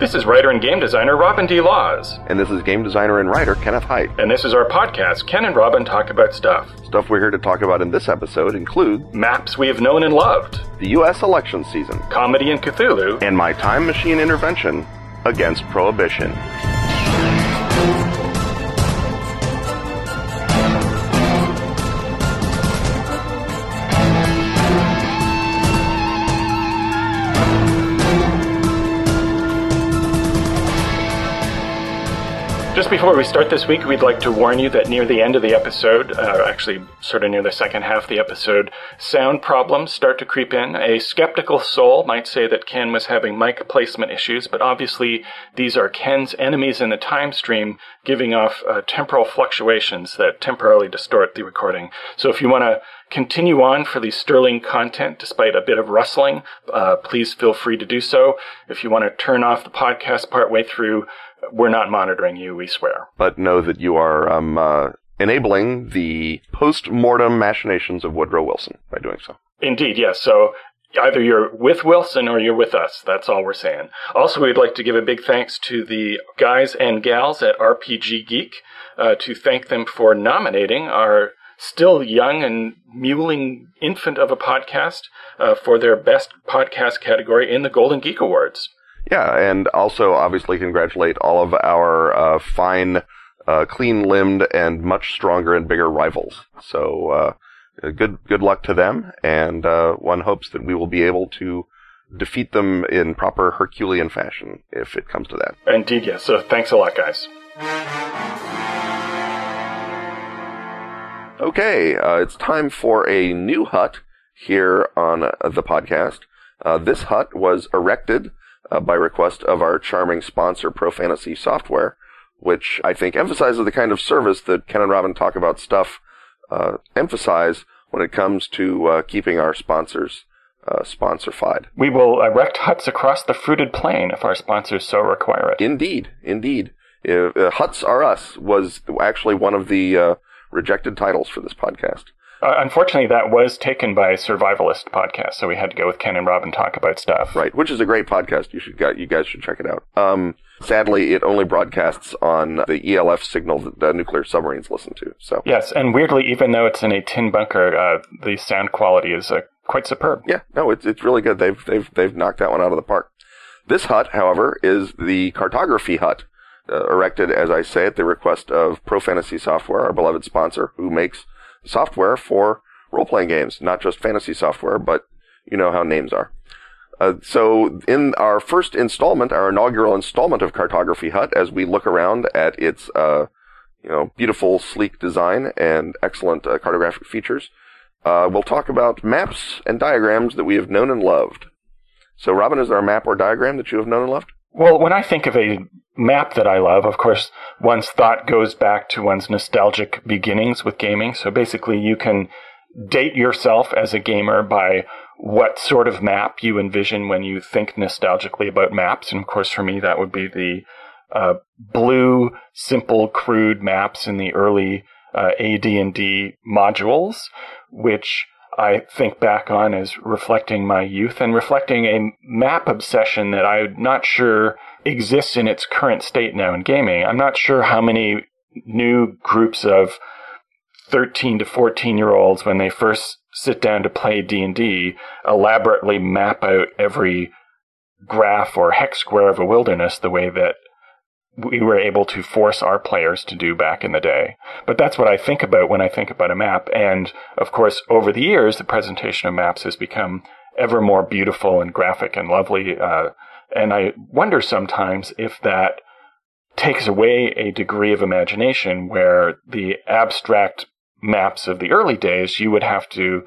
This is writer and game designer Robin D. Laws. And this is game designer and writer Kenneth Hite. And this is our podcast, Ken and Robin Talk About Stuff. Stuff we're here to talk about in this episode include maps we have known and loved, the U.S. election season, comedy and Cthulhu, and my time machine intervention against prohibition. Just before we start this week, we'd like to warn you that near the end of the episode, uh, actually sort of near the second half of the episode, sound problems start to creep in. A skeptical soul might say that Ken was having mic placement issues, but obviously these are Ken's enemies in the time stream giving off uh, temporal fluctuations that temporarily distort the recording. So if you want to continue on for the sterling content despite a bit of rustling, uh, please feel free to do so. If you want to turn off the podcast partway through, we're not monitoring you, we swear. But know that you are um, uh, enabling the post-mortem machinations of Woodrow Wilson by doing so. Indeed, yes. So either you're with Wilson or you're with us. That's all we're saying. Also, we'd like to give a big thanks to the guys and gals at RPG Geek uh, to thank them for nominating our still young and mewling infant of a podcast uh, for their best podcast category in the Golden Geek Awards. Yeah, and also obviously congratulate all of our uh, fine, uh, clean-limbed, and much stronger and bigger rivals. So uh, good good luck to them, and uh, one hopes that we will be able to defeat them in proper Herculean fashion if it comes to that. Indeed, yes. So thanks a lot, guys. Okay, uh, it's time for a new hut here on uh, the podcast. this hut was erected uh, by request of our charming sponsor, Pro Fantasy Software, which I think emphasizes the kind of service that Ken and Robin talk about stuff uh, emphasize when it comes to uh, keeping our sponsors uh, sponsorified. We will erect huts across the fruited plain if our sponsors so require it. Indeed, indeed. Uh, huts are us was actually one of the uh, rejected titles for this podcast. Uh, unfortunately, that was taken by Survivalist podcast, so we had to go with Ken and Robin talk about stuff. Right, which is a great podcast. You should you guys should check it out. Um, sadly, it only broadcasts on the ELF signal that the nuclear submarines listen to. So yes, and weirdly, even though it's in a tin bunker, uh, the sound quality is uh, quite superb. Yeah, no, it's it's really good. They've they've they've knocked that one out of the park. This hut, however, is the cartography hut. Uh, erected, as I say, at the request of Pro Fantasy Software, our beloved sponsor, who makes software for role playing games, not just fantasy software, but you know how names are. Uh, so in our first installment, our inaugural installment of Cartography Hut, as we look around at its, uh, you know, beautiful, sleek design and excellent uh, cartographic features, uh, we'll talk about maps and diagrams that we have known and loved. So, Robin, is there a map or diagram that you have known and loved? Well, when I think of a map that I love, of course, one's thought goes back to one's nostalgic beginnings with gaming. So basically, you can date yourself as a gamer by what sort of map you envision when you think nostalgically about maps. And of course, for me, that would be the uh, blue, simple, crude maps in the early uh, AD&D modules, which I think back on as reflecting my youth and reflecting a map obsession that I'm not sure exists in its current state now in gaming. I'm not sure how many new groups of 13 to 14 year olds when they first sit down to play D&D elaborately map out every graph or hex square of a wilderness the way that we were able to force our players to do back in the day. But that's what I think about when I think about a map. And of course, over the years, the presentation of maps has become ever more beautiful and graphic and lovely. Uh, and I wonder sometimes if that takes away a degree of imagination where the abstract maps of the early days, you would have to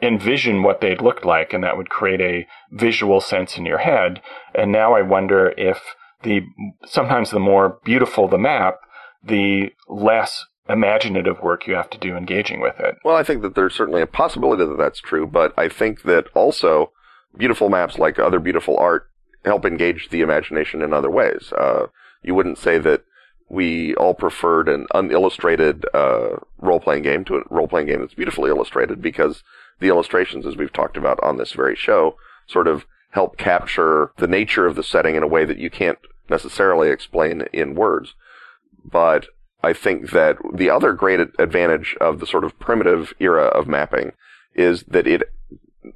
envision what they'd looked like, and that would create a visual sense in your head. And now I wonder if the sometimes the more beautiful the map, the less imaginative work you have to do engaging with it. Well, I think that there's certainly a possibility that that's true, but I think that also beautiful maps, like other beautiful art, help engage the imagination in other ways. Uh, you wouldn't say that we all preferred an unillustrated uh, role-playing game to a role-playing game that's beautifully illustrated because the illustrations, as we've talked about on this very show, sort of help capture the nature of the setting in a way that you can't necessarily explain in words. But I think that the other great advantage of the sort of primitive era of mapping is that it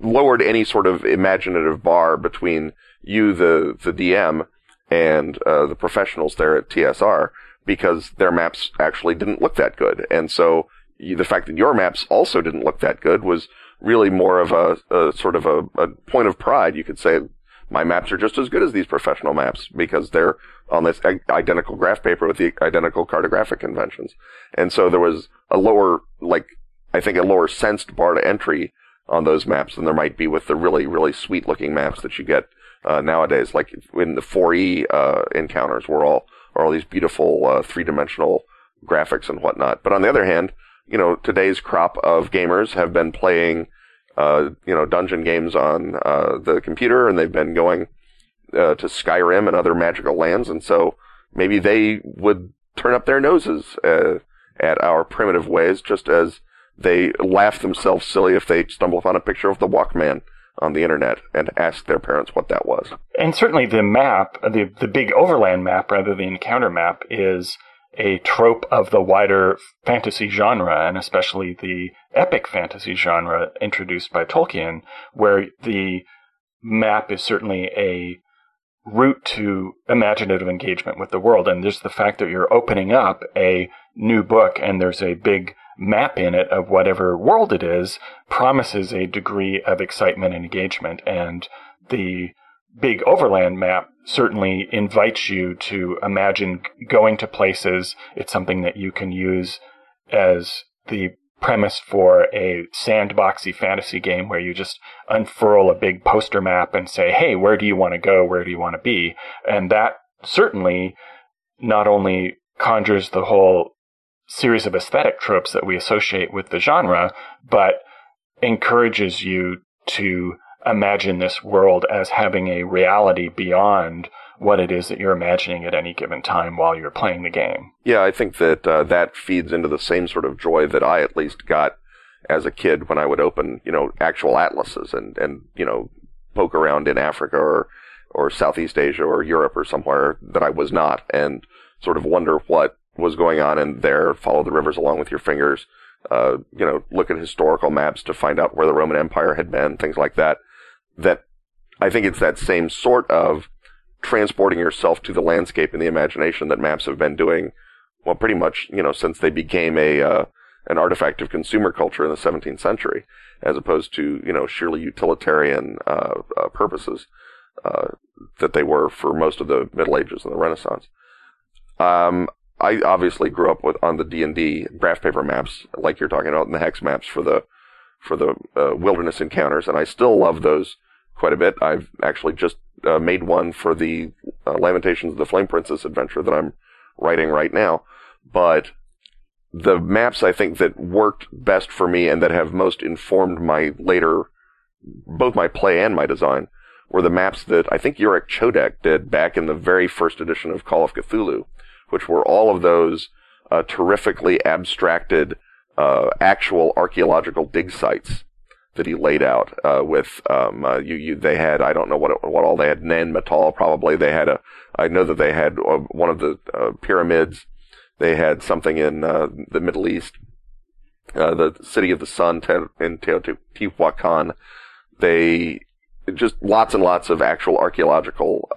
lowered any sort of imaginative bar between you, the the DM, and uh, the professionals there at TSR because their maps actually didn't look that good, and so you, the fact that your maps also didn't look that good was really more of a, a sort of a, a, point of pride. You could say my maps are just as good as these professional maps because they're on this identical graph paper with the identical cartographic conventions. And so there was a lower, like, I think a lower sensed bar to entry on those maps than there might be with the really, really sweet looking maps that you get uh, nowadays. Like in the 4E uh, encounters, were all are all these beautiful uh, three dimensional graphics and whatnot. But on the other hand, you know, today's crop of gamers have been playing, uh, you know, dungeon games on uh, the computer, and they've been going uh, to Skyrim and other magical lands, and so maybe they would turn up their noses at our primitive ways, just as they laugh themselves silly if they stumble upon a picture of the Walkman on the internet and ask their parents what that was. And certainly the map, the the big overland map rather than the encounter map is a trope of the wider fantasy genre and especially the epic fantasy genre introduced by Tolkien where the map is certainly a route to imaginative engagement with the world and there's the fact that you're opening up a new book and there's a big map in it of whatever world it is promises a degree of excitement and engagement. And the big overland map certainly invites you to imagine going to places. It's something that you can use as the premise for a sandboxy fantasy game where you just unfurl a big poster map and say, Hey, where do you want to go? Where do you want to be? And that certainly not only conjures the whole series of aesthetic tropes that we associate with the genre, but encourages you to imagine this world as having a reality beyond what it is that you're imagining at any given time while you're playing the game. Yeah, I think that uh, that feeds into the same sort of joy that I at least got as a kid when I would open, you know, actual atlases and and you know poke around in Africa or or Southeast Asia or Europe or somewhere that I was not and sort of wonder what was going on in there, follow the rivers along with your fingers, uh, you know, look at historical maps to find out where the Roman Empire had been, things like that. That I think it's that same sort of transporting yourself to the landscape in the imagination that maps have been doing, well, pretty much, you know, since they became a, uh, an artifact of consumer culture in the 17th century, as opposed to, you know, sheerly utilitarian, uh, uh purposes, uh, that they were for most of the Middle Ages and the Renaissance. Um, I obviously grew up with on the D and D graph paper maps, like you're talking about, and the hex maps for the for the uh, wilderness encounters, and I still love those quite a bit. I've actually just uh, made one for the uh, Lamentations of the Flame Princess adventure that I'm writing right now. But the maps I think that worked best for me and that have most informed my later, both my play and my design, were the maps that I think Yurek Chodak did back in the very first edition of Call of Cthulhu which were all of those uh, terrifically abstracted uh, actual archaeological dig sites that he laid out uh, with um, uh, you, you, they had I don't know what what all they had Nan Madol probably they had a I know that they had uh, one of the uh, pyramids. They had something in the Middle East. The city of the sun in Teotihuacan. They just lots and lots of actual archaeological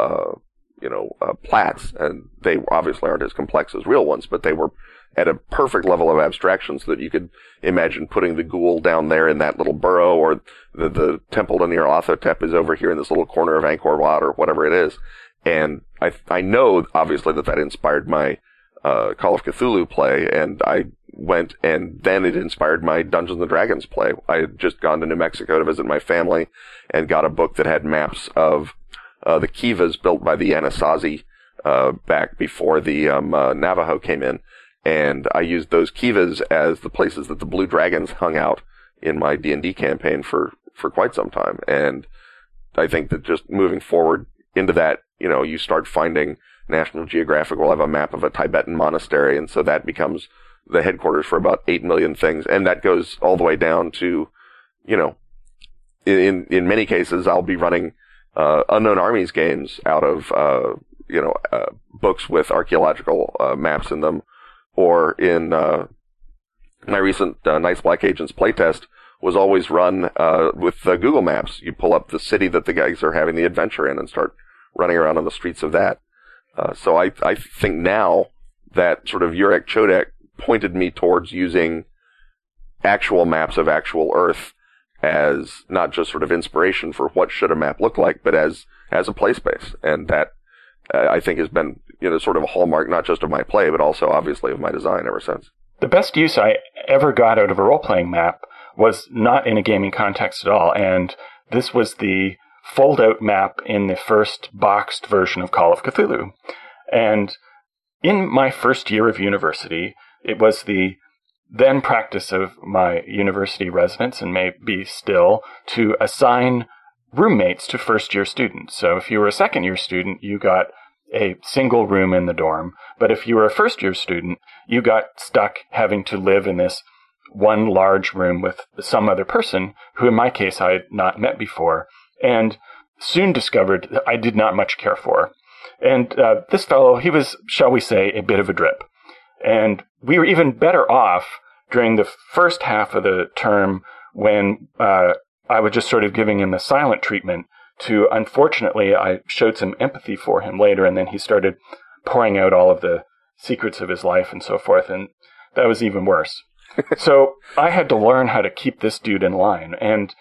you know, uh, plats, and they obviously aren't as complex as real ones, but they were at a perfect level of abstraction so that you could imagine putting the ghoul down there in that little burrow, or the, the temple to Nyarlathotep is over here in this little corner of Angkor Wat, or whatever it is. And I, I know, obviously, that that inspired my uh, Call of Cthulhu play, and I went, and then it inspired my Dungeons and Dragons play. I had just gone to New Mexico to visit my family, and got a book that had maps of the kivas built by the Anasazi uh, back before the um, uh, Navajo came in, and I used those kivas as the places that the blue dragons hung out in my D and D campaign for for quite some time. And I think that just moving forward into that, you know, you start finding National Geographic will have a map of a Tibetan monastery, and so that becomes the headquarters for about eight million things, and that goes all the way down to, you know, in in many cases I'll be running uh, unknown armies games out of uh, you know, uh, books with archaeological uh, maps in them, or in uh, my recent uh, Night's Black Agents playtest was always run uh, with Google Maps. You pull up the city that the guys are having the adventure in and start running around on the streets of that. Uh, so I I think now that sort of Yurek Chodak pointed me towards using actual maps of actual Earth as not just sort of inspiration for what should a map look like, but as as a play space, and that uh, I think has been you know sort of a hallmark not just of my play, but also obviously of my design ever since. The best use I ever got out of a role playing map was not in a gaming context at all, and this was the fold out map in the first boxed version of Call of Cthulhu. And in my first year of university, it was the then practice of my university residence and may be still, to assign roommates to first year students. So if you were a second year student, you got a single room in the dorm. But if you were a first year student, you got stuck having to live in this one large room with some other person who, in my case, I had not met before, and soon discovered that I did not much care for. And uh, this fellow, he was, shall we say, a bit of a drip. And we were even better off during the first half of the term when uh, I was just sort of giving him the silent treatment to, unfortunately, I showed some empathy for him later, and then he started pouring out all of the secrets of his life and so forth, and that was even worse. so I had to learn how to keep this dude in line. And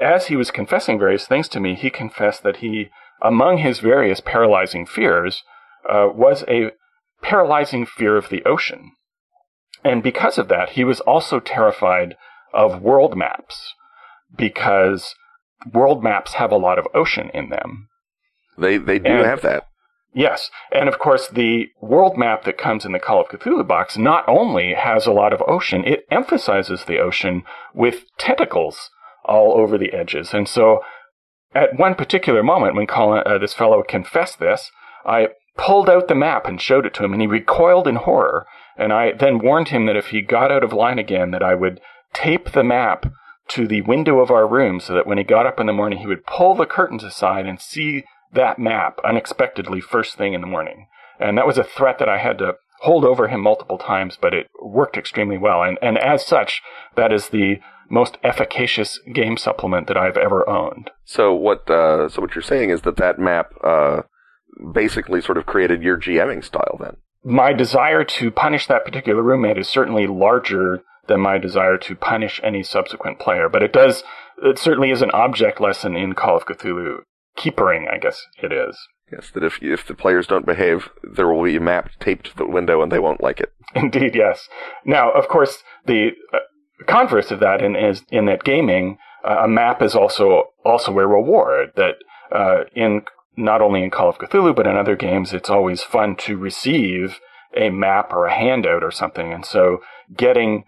as he was confessing various things to me, he confessed that he, among his various paralyzing fears, uh, was a paralyzing fear of the ocean. And because of that, he was also terrified of world maps because world maps have a lot of ocean in them. They they do and, have that. Yes. And of course, the world map that comes in the Call of Cthulhu box not only has a lot of ocean, it emphasizes the ocean with tentacles all over the edges. And so at one particular moment when Colin, uh, this fellow confessed this, I pulled out the map and showed it to him, and he recoiled in horror. And I then warned him that if he got out of line again, that I would tape the map to the window of our room so that when he got up in the morning, he would pull the curtains aside and see that map unexpectedly first thing in the morning. And that was a threat that I had to hold over him multiple times, but it worked extremely well. And, and as such, that is the most efficacious game supplement that I've ever owned. So what? Uh, so what you're saying is that that map uh, basically sort of created your GMing style, then. My desire to punish that particular roommate is certainly larger than my desire to punish any subsequent player, but it does. It certainly is an object lesson in Call of Cthulhu. Keepering, I guess it is. Yes, that if if the players don't behave, there will be a map taped to the window, and they won't like it. Indeed, yes. Now, of course, the uh, converse of that in, is in that gaming, uh, a map is also also a reward. That uh, in not only in Call of Cthulhu but in other games, it's always fun to receive a map or a handout or something, and so getting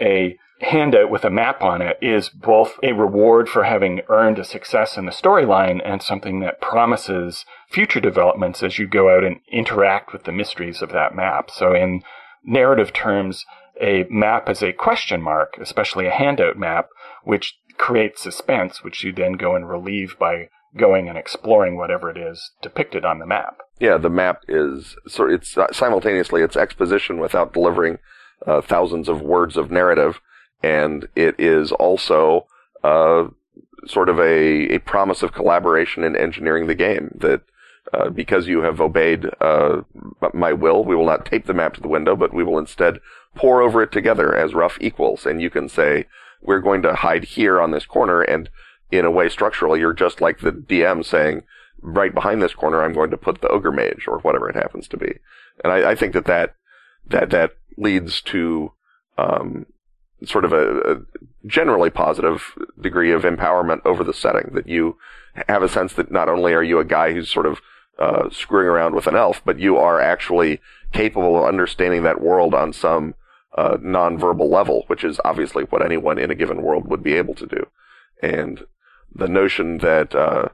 a handout with a map on it is both a reward for having earned a success in the storyline and something that promises future developments as you go out and interact with the mysteries of that map. So in narrative terms, a map is a question mark, especially a handout map, which creates suspense, which you then go and relieve by going and exploring whatever it is depicted on the map. Yeah, the map is so it's uh, simultaneously it's exposition without delivering uh, thousands of words of narrative, and it is also uh, sort of a, a promise of collaboration in engineering the game that uh, because you have obeyed uh, my will, we will not tape the map to the window, but we will instead pour over it together as rough equals. And you can say, we're going to hide here on this corner, and in a way structural, you're just like the DM saying, right behind this corner, I'm going to put the ogre mage or whatever it happens to be. And I, I think that that that that leads to um, sort of a, a, generally positive degree of empowerment over the setting. That you have a sense that not only are you a guy who's sort of uh, screwing around with an elf, but you are actually capable of understanding that world on some uh, non-verbal level, which is obviously what anyone in a given world would be able to do. And the notion that uh,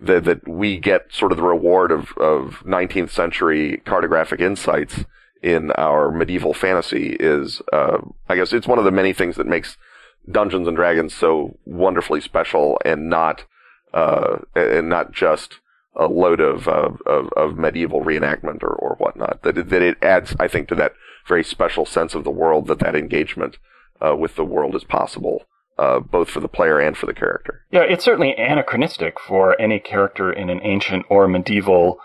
that that we get sort of the reward of of 19th century cartographic insights in our medieval fantasy is, uh, I guess, it's one of the many things that makes Dungeons and Dragons so wonderfully special and not uh, and not just a load of, of, of medieval reenactment or, or whatnot. That it, that it adds, I think, to that very special sense of the world that that engagement uh, with the world is possible, uh, both for the player and for the character. Yeah, it's certainly anachronistic for any character in an ancient or medieval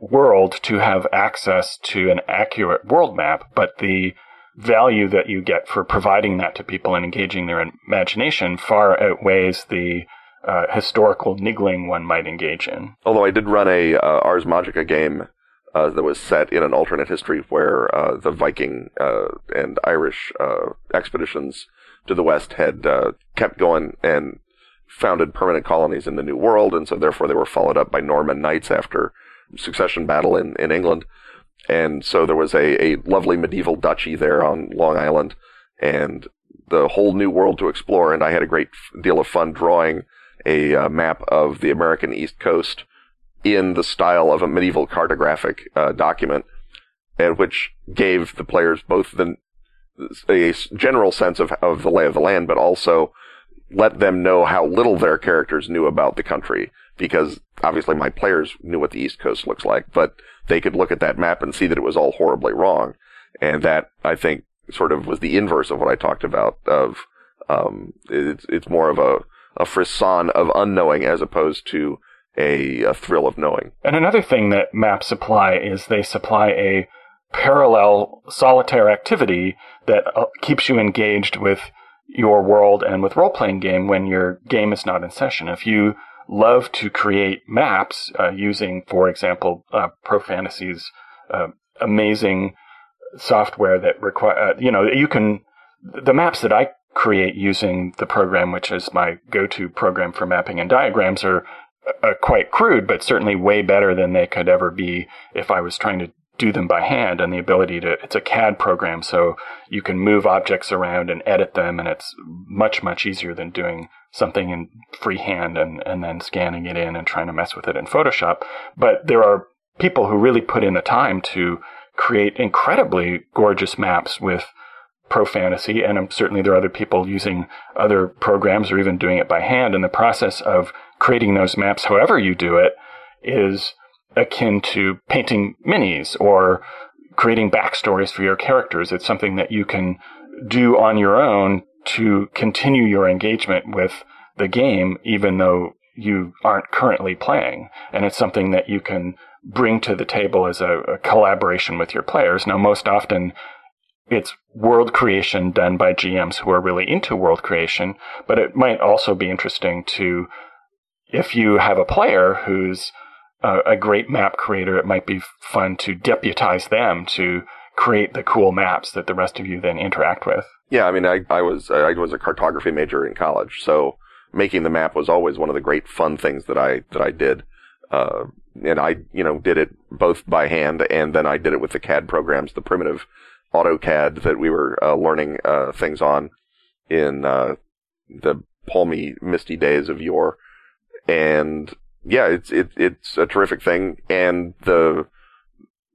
world to have access to an accurate world map, but the value that you get for providing that to people and engaging their imagination far outweighs the uh, historical niggling one might engage in. Although I did run a uh, Ars Magica game uh, that was set in an alternate history where uh, the Viking uh, and Irish uh, expeditions to the west had kept going and founded permanent colonies in the New World, and so therefore they were followed up by Norman knights after succession battle in, in England. And so there was a, a lovely medieval duchy there on Long Island and the whole new world to explore. And I had a great deal of fun drawing a uh, map of the American East Coast in the style of a medieval cartographic uh, document, and which gave the players both the a general sense of of the lay of the land, but also let them know how little their characters knew about the country. Because obviously my players knew what the East Coast looks like, but they could look at that map and see that it was all horribly wrong. And that I think sort of was the inverse of what I talked about of, um, it's, it's more of a, a frisson of unknowing as opposed to a, a thrill of knowing. And another thing that maps supply is they supply a parallel solitaire activity that uh, keeps you engaged with your world and with role playing game when your game is not in session. If you love to create maps uh, using, for example, uh, Pro Fantasy's uh, amazing software that require, uh, you know, you can, the maps that I create using the program, which is my go-to program for mapping and diagrams, are uh, quite crude, but certainly way better than they could ever be if I was trying to do them by hand. And the ability to, it's a CAD program, so you can move objects around and edit them, and it's much, much easier than doing something in freehand and, and then scanning it in and trying to mess with it in Photoshop. But there are people who really put in the time to create incredibly gorgeous maps with Pro Fantasy, and um, certainly there are other people using other programs or even doing it by hand. And the process of creating those maps, however you do it, is akin to painting minis or creating backstories for your characters. It's something that you can do on your own to continue your engagement with the game, even though you aren't currently playing. And it's something that you can bring to the table as a, a collaboration with your players. Now, most often it's world creation done by GMs who are really into world creation, but it might also be interesting to, if you have a player who's a, a great map creator, it might be fun to deputize them to create the cool maps that the rest of you then interact with. Yeah, I mean, I, I was I was a cartography major in college, so making the map was always one of the great fun things that I that I did. Uh, and I, you know, did it both by hand and then I did it with the CAD programs, the primitive AutoCAD that we were uh, learning uh, things on in uh, the palmy, misty days of yore. And yeah, it's it, it's a terrific thing. And the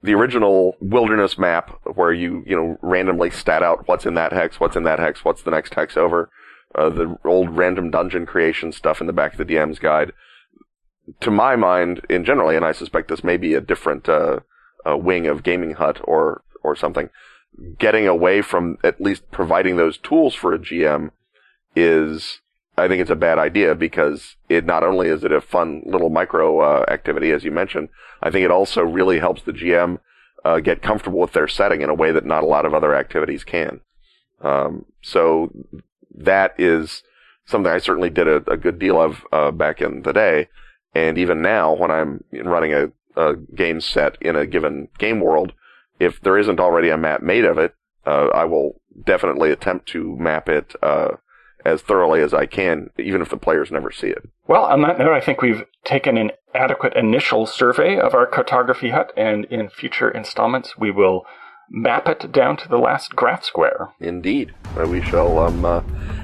the original wilderness map where you you know randomly stat out what's in that hex, what's in that hex, what's the next hex over. Uh, the old random dungeon creation stuff in the back of the DM's guide. To my mind, in generally, and I suspect this may be a different uh, wing of Gaming Hut or or something getting away from at least providing those tools for a GM is, I think it's a bad idea because it not only is it a fun little micro uh, activity, as you mentioned, I think it also really helps the GM uh, get comfortable with their setting in a way that not a lot of other activities can. Um, so that is something I certainly did a, a good deal of uh, back in the day, and even now when I'm running a, a game set in a given game world, if there isn't already a map made of it, uh, I will definitely attempt to map it uh, as thoroughly as I can, even if the players never see it. Well, on that note, I think we've taken an adequate initial survey of our cartography hut, and in future installments, we will map it down to the last graph square. Indeed. Uh, we shall um, uh,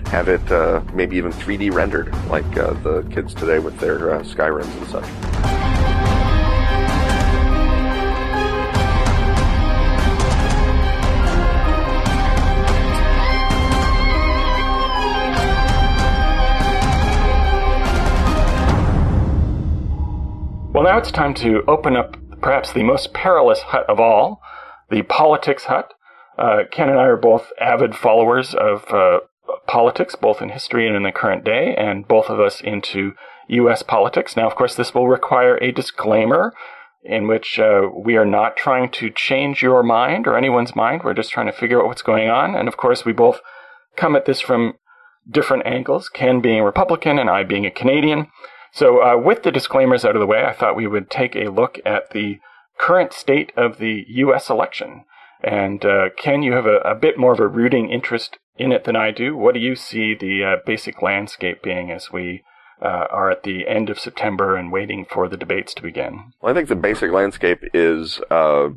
have it uh, maybe even 3D rendered, like uh, the kids today with their uh, Skyrims and such. Well, now it's time to open up perhaps the most perilous hut of all, the politics hut. Uh, Ken and I are both avid followers of uh, politics, both in history and in the current day, and both of us into U.S. politics. Now, of course, this will require a disclaimer in which uh, we are not trying to change your mind or anyone's mind. We're just trying to figure out what's going on. And of course, we both come at this from different angles, Ken being a Republican and I being a Canadian. So, uh, with the disclaimers out of the way, I thought we would take a look at the current state of the U.S. election. And uh, Ken, you have a, a, bit more of a rooting interest in it than I do. What do you see the uh, basic landscape being as we uh, are at the end of September and waiting for the debates to begin? Well, I think the basic landscape is uh,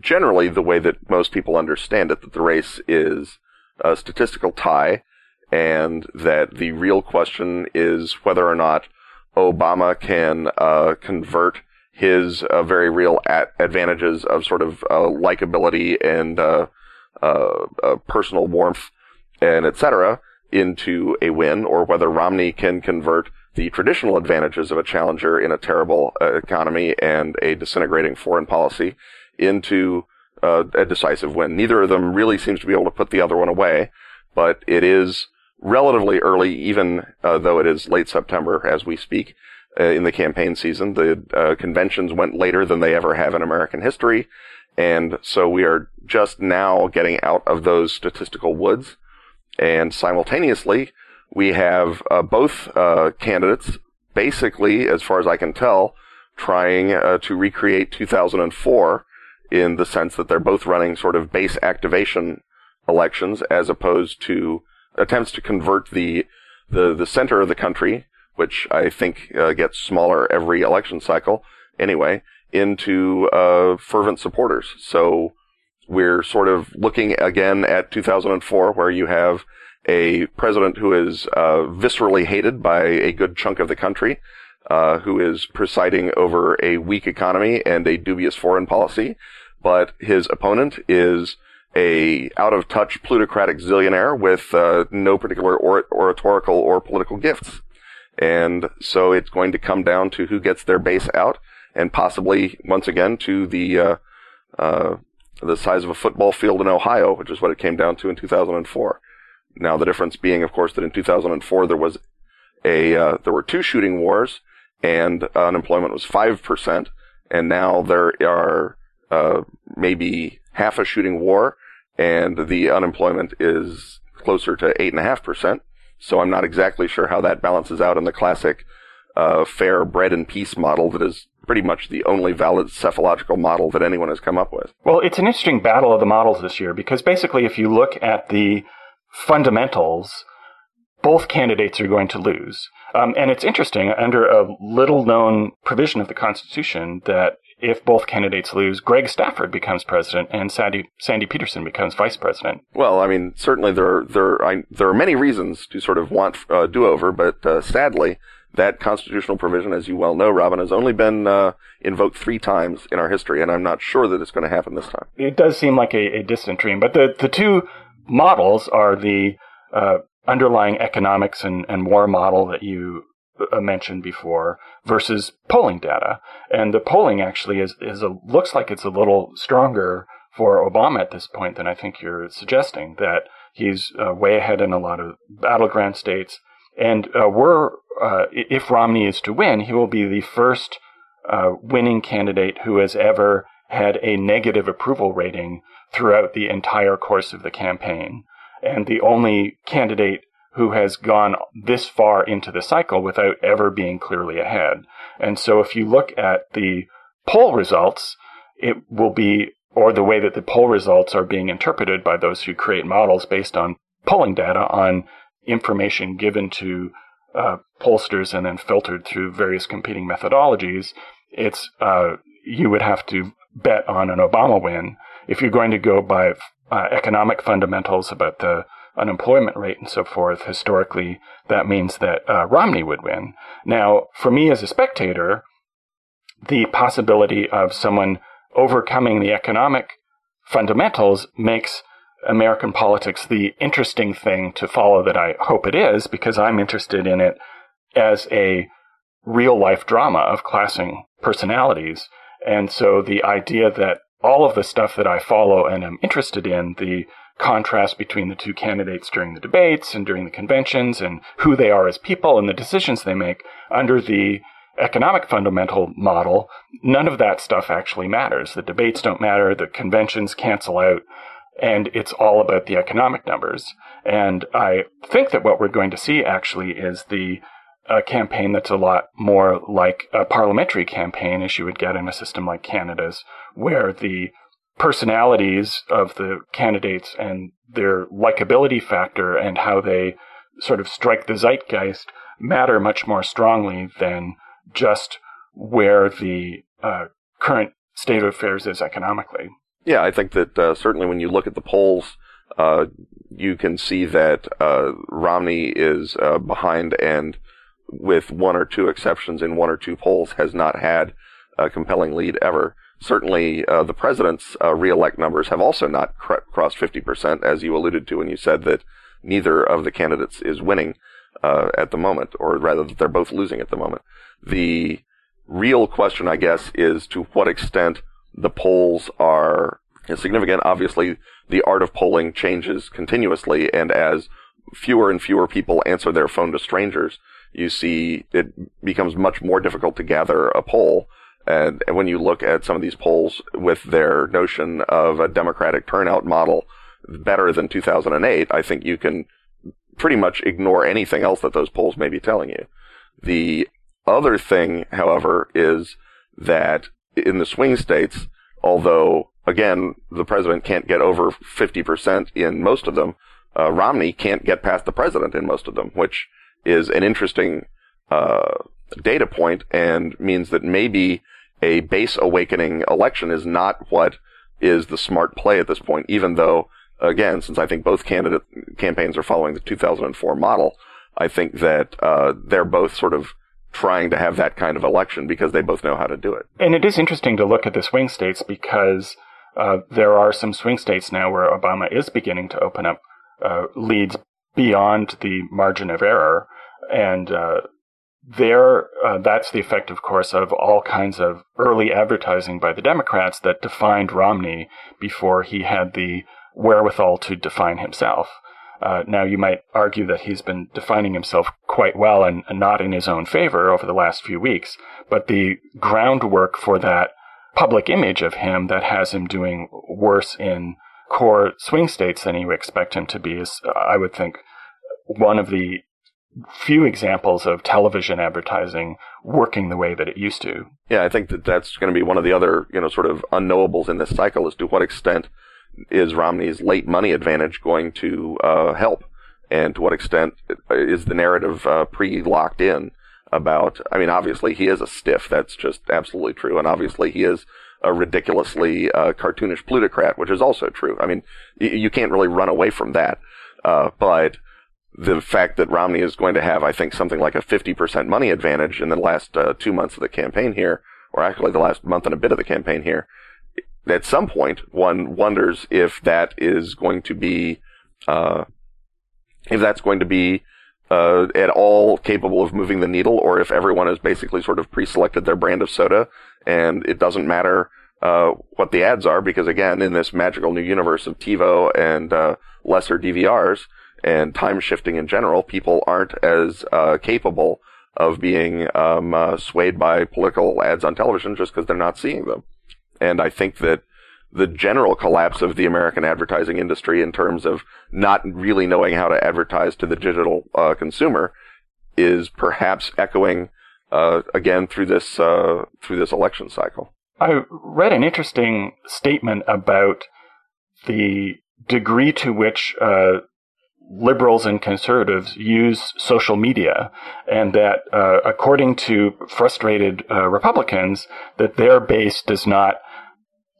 generally the way that most people understand it, that the race is a statistical tie, and that the real question is whether or not Obama can uh, convert his uh, very real advantages of sort of uh, likability and uh, uh, uh, personal warmth and etc. into a win, or whether Romney can convert the traditional advantages of a challenger in a terrible economy and a disintegrating foreign policy into a decisive win. Neither of them really seems to be able to put the other one away, but it is relatively early, even though it is late September as we speak uh, in the campaign season. The uh, conventions went later than they ever have in American history. And so we are just now getting out of those statistical woods. And simultaneously, we have uh, both uh, candidates, basically, as far as I can tell, trying uh, to recreate 2004 in the sense that they're both running sort of base activation elections as opposed to attempts to convert the the, the center of the country which I think uh, gets smaller every election cycle anyway, into uh, fervent supporters. So we're sort of looking again at 2004, where you have a president who is uh, viscerally hated by a good chunk of the country, uh, who is presiding over a weak economy and a dubious foreign policy, but his opponent is a out of touch plutocratic zillionaire with uh, no particular or- oratorical or political gifts. And so it's going to come down to who gets their base out and possibly once again to the, uh, uh, the size of a football field in Ohio, which is what it came down to in 2004. Now the difference being, of course, that in 2004 there was a, uh, there were two shooting wars and unemployment was 5%. And now there are, uh, maybe half a shooting war and the unemployment is closer to 8.5%. So I'm not exactly sure how that balances out in the classic uh, fair bread and peace model that is pretty much the only valid psephological model that anyone has come up with. Well, it's an interesting battle of the models this year because basically, if you look at the fundamentals, both candidates are going to lose. Um, and it's interesting, under a little known provision of the Constitution, that if both candidates lose, Greg Stafford becomes president and Sandy, Sandy Petersen becomes vice president. Well, I mean, certainly there are, there I, there are many reasons to sort of want a uh, do-over, but uh, sadly, that constitutional provision, as you well know, Robin, has only been uh, invoked three times in our history, and I'm not sure that it's going to happen this time. It does seem like a, a distant dream, but the the two models are the uh, underlying economics and, and war model that you mentioned before versus polling data. And the polling actually is, is a, looks like it's a little stronger for Obama at this point than I think you're suggesting that he's uh, way ahead in a lot of battleground states. And uh, we're, uh, if Romney is to win, he will be the first uh, winning candidate who has ever had a negative approval rating throughout the entire course of the campaign. And the only candidate who has gone this far into the cycle without ever being clearly ahead. And so if you look at the poll results, it will be, or the way that the poll results are being interpreted by those who create models based on polling data on information given to uh, pollsters and then filtered through various competing methodologies, it's, uh, you would have to bet on an Obama win. If you're going to go by uh, economic fundamentals about the unemployment rate and so forth, historically, that means that uh, Romney would win. Now, for me as a spectator, the possibility of someone overcoming the economic fundamentals makes American politics the interesting thing to follow that I hope it is, because I'm interested in it as a real life drama of classing personalities. And so the idea that all of the stuff that I follow and am interested in, the contrast between the two candidates during the debates and during the conventions and who they are as people and the decisions they make under the economic fundamental model, none of that stuff actually matters. The debates don't matter, the conventions cancel out, and it's all about the economic numbers. And I think that what we're going to see actually is the a campaign that's a lot more like a parliamentary campaign as you would get in a system like Canada's, where the personalities of the candidates and their likability factor and how they sort of strike the zeitgeist matter much more strongly than just where the uh, current state of affairs is economically. Yeah, I think that uh, certainly when you look at the polls, uh, you can see that uh, Romney is uh, behind and with one or two exceptions in one or two polls, has not had a compelling lead ever. Certainly, uh, the president's uh, reelect numbers have also not cr- crossed 50%, as you alluded to when you said that neither of the candidates is winning uh, at the moment, or rather that they're both losing at the moment. The real question, I guess, is to what extent the polls are significant. Obviously, the art of polling changes continuously, and as fewer and fewer people answer their phone to strangers, you see it becomes much more difficult to gather a poll. And, when you look at some of these polls with their notion of a democratic turnout model better than 2008, I think you can pretty much ignore anything else that those polls may be telling you. The other thing, however, is that in the swing states, although again, the president can't get over 50% in most of them, uh, Romney can't get past the president in most of them, which is an interesting uh, data point and means that maybe a base awakening election is not what is the smart play at this point, even though, again, since I think both candidate campaigns are following the 2004 model, I think that uh, they're both sort of trying to have that kind of election because they both know how to do it. And it is interesting to look at the swing states because uh, there are some swing states now where Obama is beginning to open up uh, leads beyond the margin of error. And uh, there, uh, that's the effect, of course, of all kinds of early advertising by the Democrats that defined Romney before he had the wherewithal to define himself. Uh, now, you might argue that he's been defining himself quite well and, and not in his own favor over the last few weeks, but the groundwork for that public image of him that has him doing worse in core swing states than you expect him to be is, I would think, one of the few examples of television advertising working the way that it used to. Yeah, I think that that's going to be one of the other, you know, sort of unknowables in this cycle is to what extent is Romney's late money advantage going to uh, help, and to what extent is the narrative uh, pre-locked in about? I mean, obviously he is a stiff. That's just absolutely true, and obviously he is a ridiculously uh, cartoonish plutocrat, which is also true. I mean, y- you can't really run away from that. Uh, but the fact that Romney is going to have, I think, something like a 50% money advantage in the last uh, two months of the campaign here, or actually the last month and a bit of the campaign here, at some point one wonders if that is going to be, uh, if that's going to be uh, at all capable of moving the needle, or if everyone has basically sort of pre-selected their brand of soda and it doesn't matter uh, what the ads are, because again, in this magical new universe of TiVo and uh, lesser DVRs and time shifting in general, people aren't as uh, capable of being um, uh, swayed by political ads on television just because they're not seeing them. And I think that the general collapse of the American advertising industry in terms of not really knowing how to advertise to the digital uh, consumer is perhaps echoing uh, again through this uh, through this election cycle. I read an interesting statement about the degree to which uh, liberals and conservatives use social media, and that uh, according to frustrated uh, Republicans, that their base does not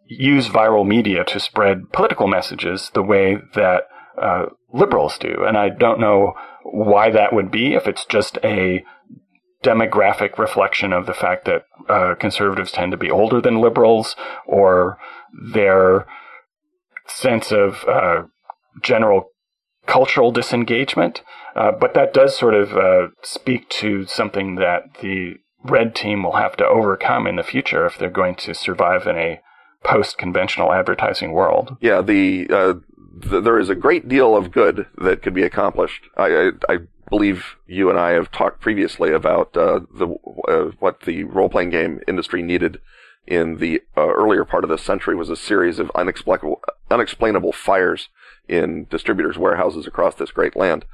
use viral media to spread political messages the way that uh, liberals do. And I don't know why that would be, if it's just a demographic reflection of the fact that uh, conservatives tend to be older than liberals, or their sense of uh, general cultural disengagement. Uh, but that does sort of uh, speak to something that the red team will have to overcome in the future if they're going to survive in a post conventional advertising world. Yeah, the, uh, th- there is a great deal of good that could be accomplished. I, I, I believe you and I have talked previously about uh, the uh, what the role playing game industry needed in the uh, earlier part of the century was a series of unexplainable unexplainable fires in distributors' warehouses across this great land.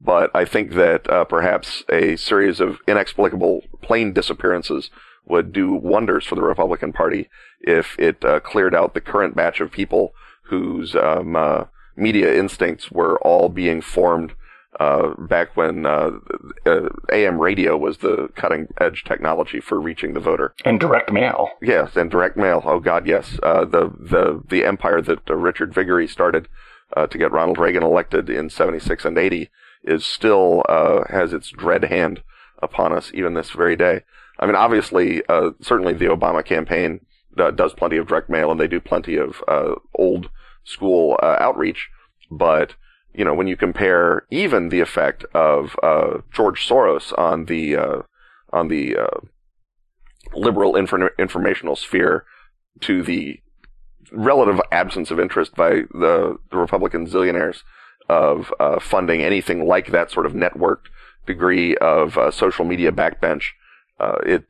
But I think that uh, perhaps a series of inexplicable plane disappearances would do wonders for the Republican Party if it uh, cleared out the current batch of people whose um, uh, media instincts were all being formed uh, back when uh, uh, AM radio was the cutting edge technology for reaching the voter. And direct mail. Yes, and direct mail. Oh God, yes. Uh, the the the empire that Richard Viguerie started to get Ronald Reagan elected in '76 and '80 is still has its dread hand upon us even this very day. I mean, obviously, certainly the Obama campaign does plenty of direct mail, and they do plenty of old school outreach, but you know, when you compare even the effect of uh, George Soros on the uh, on the uh, liberal infor- informational sphere to the relative absence of interest by the, the Republican zillionaires of uh, funding anything like that sort of networked degree of uh, social media backbench, uh, it,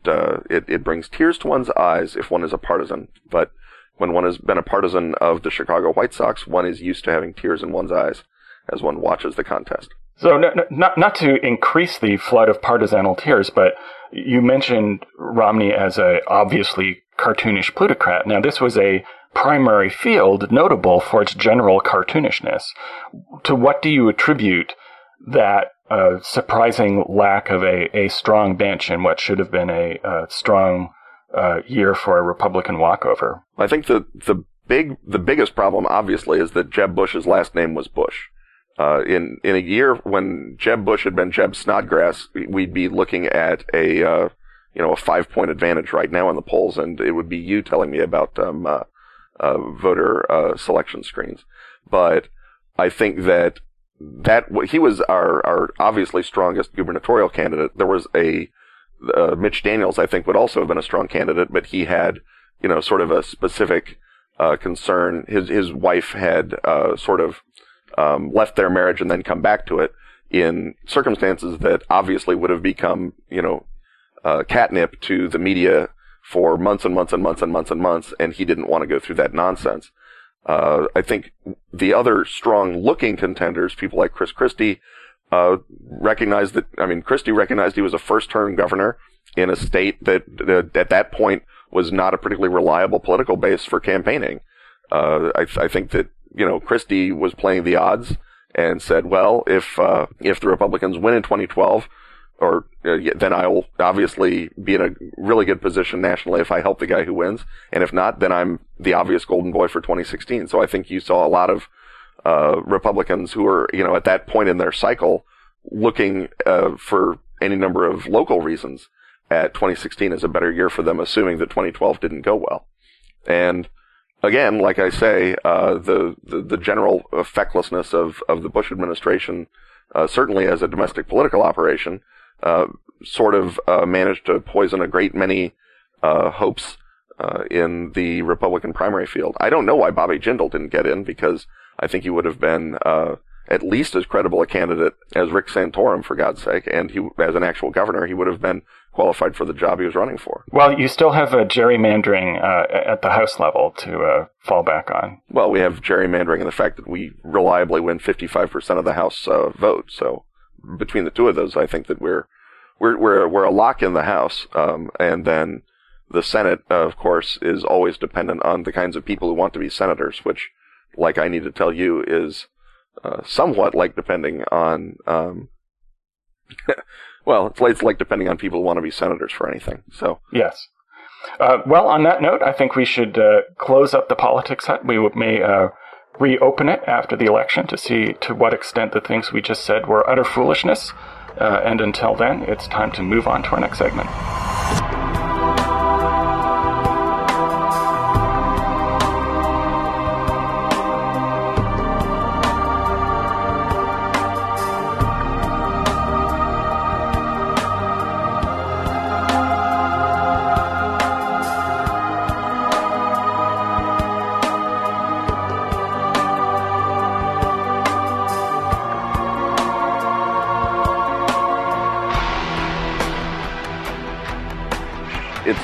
it it brings tears to one's eyes if one is a partisan. But when one has been a partisan of the Chicago White Sox, one is used to having tears in one's eyes as one watches the contest. So, not not to increase the flood of partisanal tears, but you mentioned Romney as a obviously cartoonish plutocrat. Now, this was a primary field notable for its general cartoonishness. To what do you attribute that uh, surprising lack of a, a strong bench in what should have been a, a strong uh, year for a Republican walkover? I think the the big the biggest problem, obviously, is that Jeb Bush's last name was Bush. Uh, in in a year when Jeb Bush had been Jeb Snodgrass, we'd be looking at a uh, you know a five point advantage right now in the polls, and it would be you telling me about um, uh, uh voter uh, selection screens. But I think that that he was our our obviously strongest gubernatorial candidate. There was a uh, Mitch Daniels, I think, would also have been a strong candidate, but he had you know sort of a specific concern. His his wife had sort of um, left their marriage and then come back to it in circumstances that obviously would have become, you know, uh, catnip to the media for months and months and months and months and months, and he didn't want to go through that nonsense. Uh, I think the other strong looking contenders, people like Chris Christie, uh, recognized that, I mean, Christie recognized he was a first term governor in a state that, at that point was not a particularly reliable political base for campaigning. Uh, I, I, think that you know, Christie was playing the odds and said, well, if, uh, if the Republicans win in 2012, or uh, then I'll obviously be in a really good position nationally if I help the guy who wins. And if not, then I'm the obvious golden boy for 2016. So I think you saw a lot of, uh, Republicans who are, you know, at that point in their cycle looking, uh, for any number of local reasons at 2016 as a better year for them, assuming that 2012 didn't go well. And, again, like I say, uh, the, the, the general fecklessness of of the Bush administration, uh, certainly as a domestic political operation, uh, sort of uh, managed to poison a great many uh, hopes uh, in the Republican primary field. I don't know why Bobby Jindal didn't get in because I think he would have been at least as credible a candidate as Rick Santorum, for God's sake, and he, as an actual governor, he would have been qualified for the job he was running for. Well, you still have a gerrymandering uh, at the House level to uh, fall back on. Well, we have gerrymandering in the fact that we reliably win 55% of the House uh, vote. So between the two of those, I think that we're we're we're we're a lock in the House, um, and then the Senate, of course, is always dependent on the kinds of people who want to be senators, which, like I need to tell you, is uh, somewhat like depending on. Um, well, it's like, it's like depending on people who want to be senators for anything. So yes. Uh, well, on that note, I think we should uh, close up the politics hut. We may uh, reopen it after the election to see to what extent the things we just said were utter foolishness. Uh, and until then, it's time to move on to our next segment.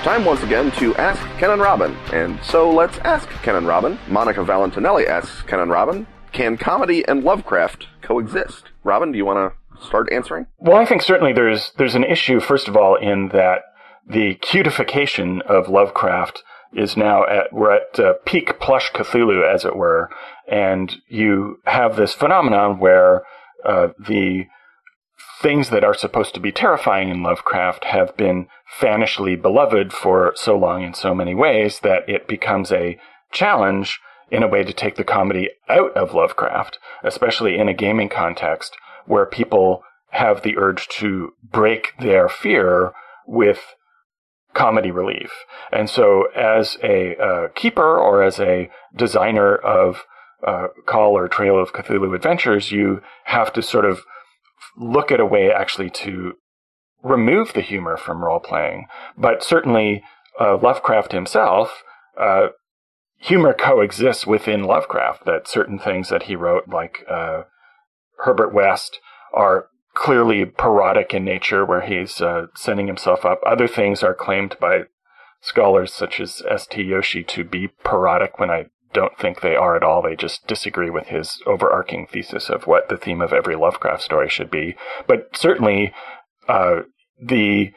Time once again to ask Ken and Robin. And so let's ask Ken and Robin. Monica Valentinelli asks Ken and Robin, can comedy and Lovecraft coexist? Robin, do you want to start answering? Well, I think certainly there's there's an issue first of all in that the cutification of Lovecraft is now at we're at uh, peak plush Cthulhu as it were, and you have this phenomenon where uh, the things that are supposed to be terrifying in Lovecraft have been fanishly beloved for so long in so many ways that it becomes a challenge in a way to take the comedy out of Lovecraft, especially in a gaming context where people have the urge to break their fear with comedy relief. And so, as a uh, keeper or as a designer of uh, Call or Trail of Cthulhu adventures, you have to sort of look at a way actually to remove the humor from role playing. But certainly, uh, Lovecraft himself, uh, humor coexists within Lovecraft. That certain things that he wrote, like uh, Herbert West, are clearly parodic in nature, where he's uh, setting himself up. Other things are claimed by scholars such as S.T. Joshi to be parodic when I don't think they are at all. They just disagree with his overarching thesis of what the theme of every Lovecraft story should be. But certainly, uh, the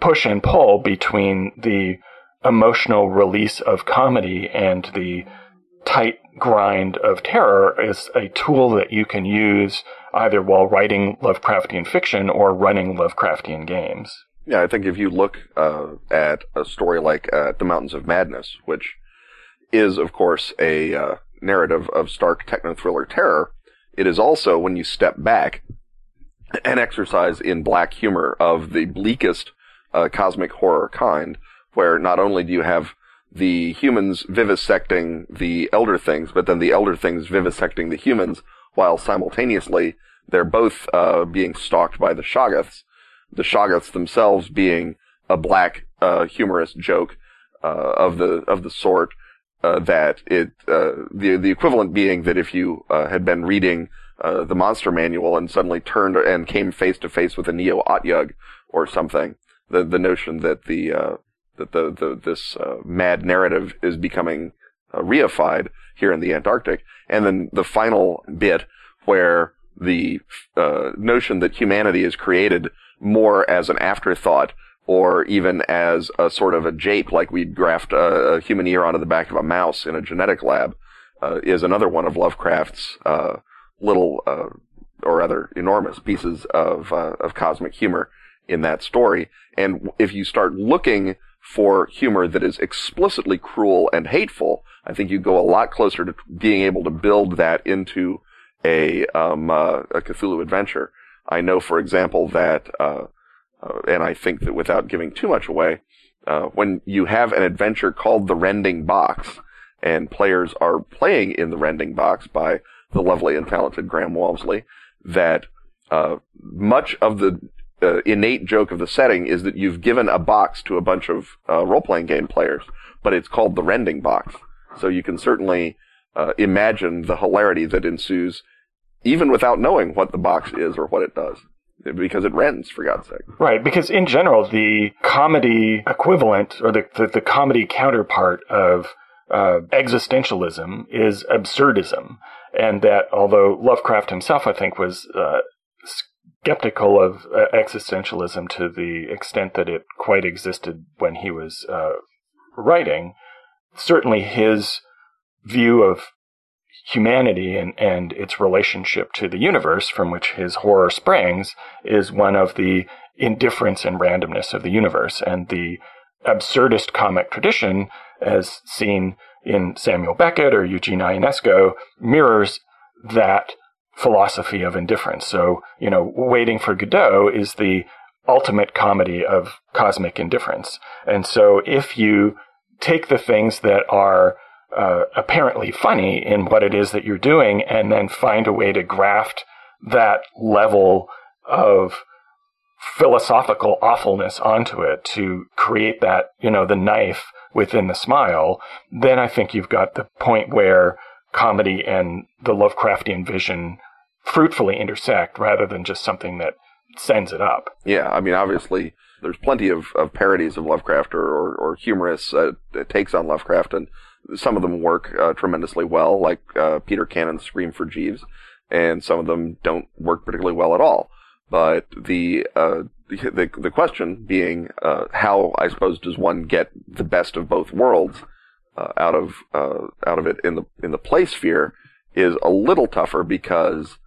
push and pull between the emotional release of comedy and the tight grind of terror is a tool that you can use either while writing Lovecraftian fiction or running Lovecraftian games. Yeah, I think if you look uh, at a story like uh, The Mountains of Madness, which is, of course, a uh, narrative of stark techno thriller terror, it is also, when you step back, an exercise in black humor of the bleakest uh, cosmic horror kind, where not only do you have the humans vivisecting the elder things, but then the elder things vivisecting the humans, while simultaneously they're both uh, being stalked by the Shoggoths. The Shoggoths themselves being a black uh, humorous joke uh, of the of the sort uh, that it uh, the the equivalent being that if you uh, had been reading the monster manual and suddenly turned and came face to face with a Neo Otyugh or something, the the notion that the that the, the this mad narrative is becoming reified here in the Antarctic, and then the final bit where the uh, notion that humanity is created more as an afterthought or even as a sort of a jape, like we'd graft a, a human ear onto the back of a mouse in a genetic lab, uh, is another one of Lovecraft's uh, little, uh, or rather enormous pieces of uh, of cosmic humor in that story. And if you start looking for humor that is explicitly cruel and hateful, I think you go a lot closer to being able to build that into a um, uh, a Cthulhu adventure. I know, for example, that, uh, uh, and I think that without giving too much away, uh, when you have an adventure called the Rending Box, and players are playing in the Rending Box by the lovely and talented Graham Walmsley, that uh, much of the uh, innate joke of the setting is that you've given a box to a bunch of role-playing game players, but it's called the Rending Box. So you can certainly imagine the hilarity that ensues even without knowing what the box is or what it does. Because it rends, for God's sake. Right, because in general, the comedy equivalent, or the, the, the comedy counterpart of uh, existentialism is absurdism. And that although Lovecraft himself, I think, was uh, skeptical of uh, existentialism to the extent that it quite existed when he was uh, writing, certainly his view of humanity and, and its relationship to the universe from which his horror springs is one of the indifference and randomness of the universe. And the absurdist comic tradition, as seen in Samuel Beckett or Eugene Ionesco, mirrors that philosophy of indifference. So, you know, Waiting for Godot is the ultimate comedy of cosmic indifference. And so if you take the things that are uh, apparently funny in what it is that you're doing, and then find a way to graft that level of philosophical awfulness onto it to create that, you know, the knife within the smile, then I think you've got the point where comedy and the Lovecraftian vision fruitfully intersect rather than just something that sends it up. Yeah, I mean, obviously, there's plenty of, of parodies of Lovecraft or, or, or humorous uh, takes on Lovecraft, and some of them work uh, tremendously well, like uh, Peter Cannon's Scream for Jeeves, and some of them don't work particularly well at all. But the uh, the the question being uh, how I suppose does one get the best of both worlds uh, out of uh, out of it in the in the play sphere is a little tougher because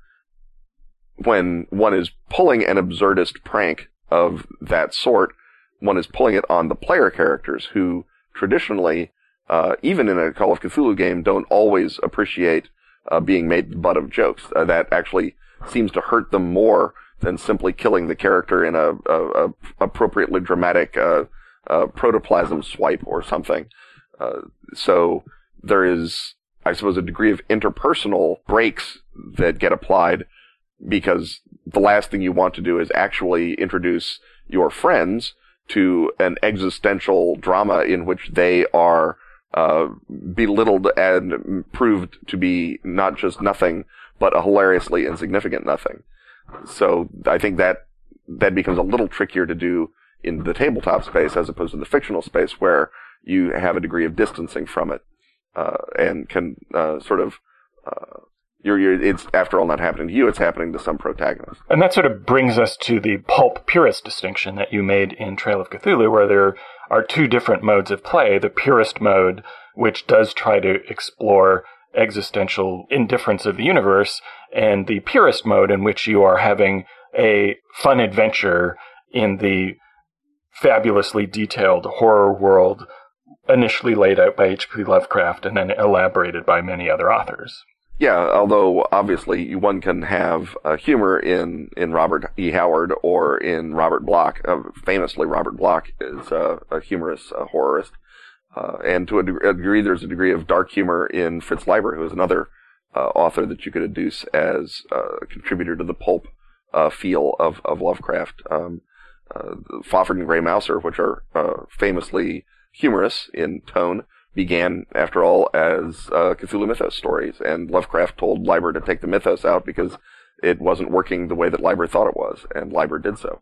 when one is pulling an absurdist prank of that sort, one is pulling it on the player characters who traditionally, uh, even in a Call of Cthulhu game, don't always appreciate uh, being made the butt of jokes. Uh, that actually seems to hurt them more than simply killing the character in a, a, a appropriately dramatic uh, uh, protoplasm swipe or something. Uh, so there is, I suppose, a degree of interpersonal breaks that get applied because the last thing you want to do is actually introduce your friends to an existential drama in which they are uh, belittled and proved to be not just nothing, but a hilariously insignificant nothing. So I think that that becomes a little trickier to do in the tabletop space as opposed to the fictional space where you have a degree of distancing from it uh, and can uh, sort of uh, you're, you're, it's after all not happening to you, it's happening to some protagonist. And that sort of brings us to the pulp purist distinction that you made in Trail of Cthulhu, where there are two different modes of play. The purist mode, which does try to explore existential indifference of the universe, and the purist mode, in which you are having a fun adventure in the fabulously detailed horror world initially laid out by H.P. Lovecraft and then elaborated by many other authors. Yeah, although obviously one can have uh, humor in, in Robert E. Howard or in Robert Bloch. Uh, famously, Robert Bloch is uh, a humorous uh, horrorist. Uh, and to a, a, degree, there's a degree of dark humor in Fritz Leiber, who is another uh, author that you could adduce as a contributor to the pulp feel of, of Lovecraft. Um, and Grey Mouser, which are famously humorous in tone, began, after all, as uh, Cthulhu Mythos stories, and Lovecraft told Leiber to take the mythos out because it wasn't working the way that Leiber thought it was, and Leiber did so.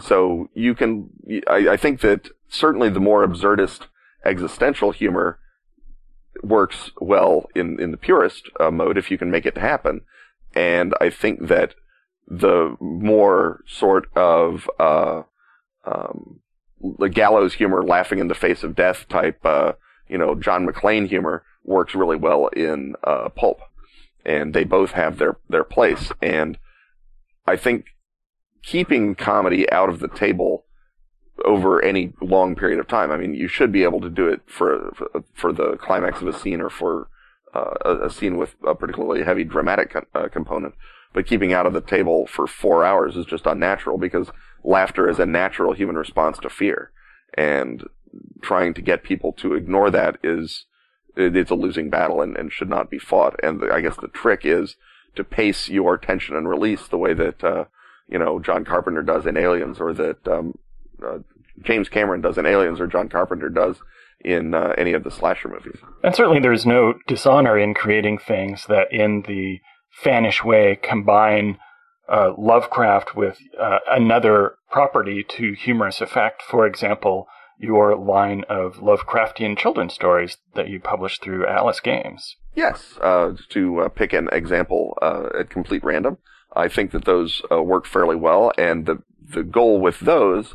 So you can, I, I think that certainly the more absurdist existential humor works well in, in the purist uh, mode if you can make it happen. And I think that the more sort of, uh, um, the gallows humor, laughing in the face of death type, uh, you know, John McClane humor works really well in uh, pulp, and they both have their their place. And I think keeping comedy out of the table over any long period of time. I mean, you should be able to do it for for, for the climax of a scene or for uh, a, a, scene with a particularly heavy dramatic co- uh, component. But keeping out of the table for four hours is just unnatural because laughter is a natural human response to fear. And trying to get people to ignore that is it's a losing battle and, and should not be fought. And the, I guess the trick is to pace your tension and release the way that uh, you know John Carpenter does in Aliens, or that um, uh, James Cameron does in Aliens, or John Carpenter does in uh, any of the slasher movies. And certainly, there's no dishonor in creating things that, in the fanish way, combine uh, Lovecraft with uh, another property to humorous effect. For example, your line of Lovecraftian children's stories that you published through Atlas Games. Yes, uh, to uh, pick an example uh, at complete random, I think that those uh, work fairly well, and the the goal with those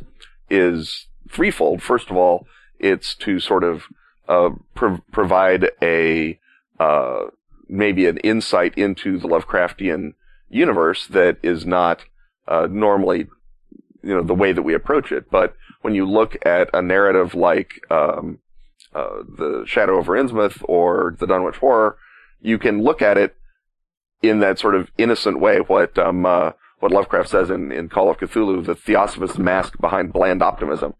is threefold. First of all, it's to sort of uh, pro- provide a uh, maybe an insight into the Lovecraftian universe that is not normally you know the way that we approach it, but when you look at a narrative like um, uh, the Shadow over Innsmouth or the Dunwich Horror, you can look at it in that sort of innocent way. What um, uh, what Lovecraft says in, in Call of Cthulhu, the Theosophist mask behind bland optimism.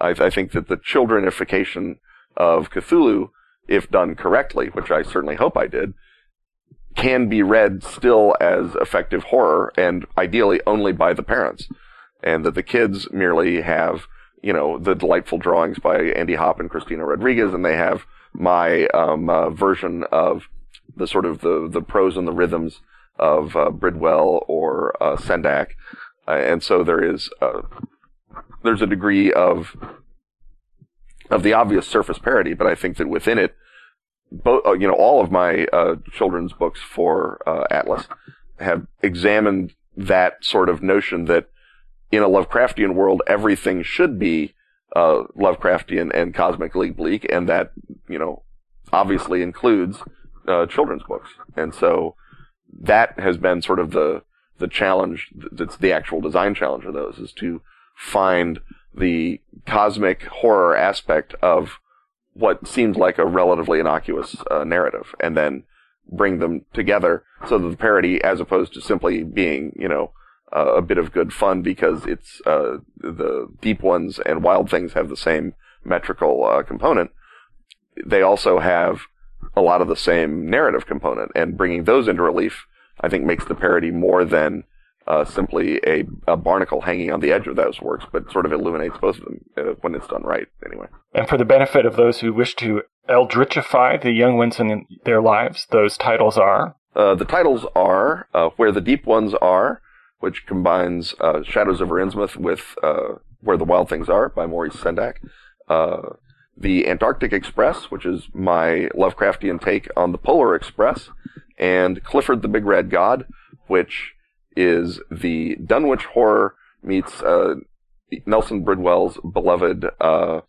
I, I think that the childrenification of Cthulhu, if done correctly, which I certainly hope I did, can be read still as effective horror, and ideally only by the parents, and that the kids merely have you know, the delightful drawings by Andy Hopp and Christina Rodriguez, and they have my um, uh, version of the sort of the the prose and the rhythms of uh, Bridwell or uh, Sendak, uh, and so there is uh, there's a degree of of the obvious surface parody, but I think that within it, both uh, you know all of my uh, children's books for Atlas have examined that sort of notion that in a Lovecraftian world everything should be uh, Lovecraftian and cosmically bleak, and that you know obviously includes uh, children's books, and so that has been sort of the the challenge. That's the actual design challenge of those is to find the cosmic horror aspect of what seems like a relatively innocuous uh, narrative, and then bring them together so that the parody, as opposed to simply being, you know, uh, a bit of good fun because it's uh, the deep ones and wild things have the same metrical uh, component. They also have a lot of the same narrative component, and bringing those into relief, I think, makes the parody more than uh, simply a, a, barnacle hanging on the edge of those works, but sort of illuminates both of them uh, when it's done right, anyway. And for the benefit of those who wish to eldritchify the young ones in their lives, those titles are? Uh, the titles are uh, Where the Deep Ones Are, which combines uh, Shadows over Innsmouth with uh, Where the Wild Things Are by Maurice Sendak. the Antarctic Express, which is my Lovecraftian take on the Polar Express, and Clifford the Big Red God, which is the Dunwich horror meets uh, Nelson Bridwell's beloved uh,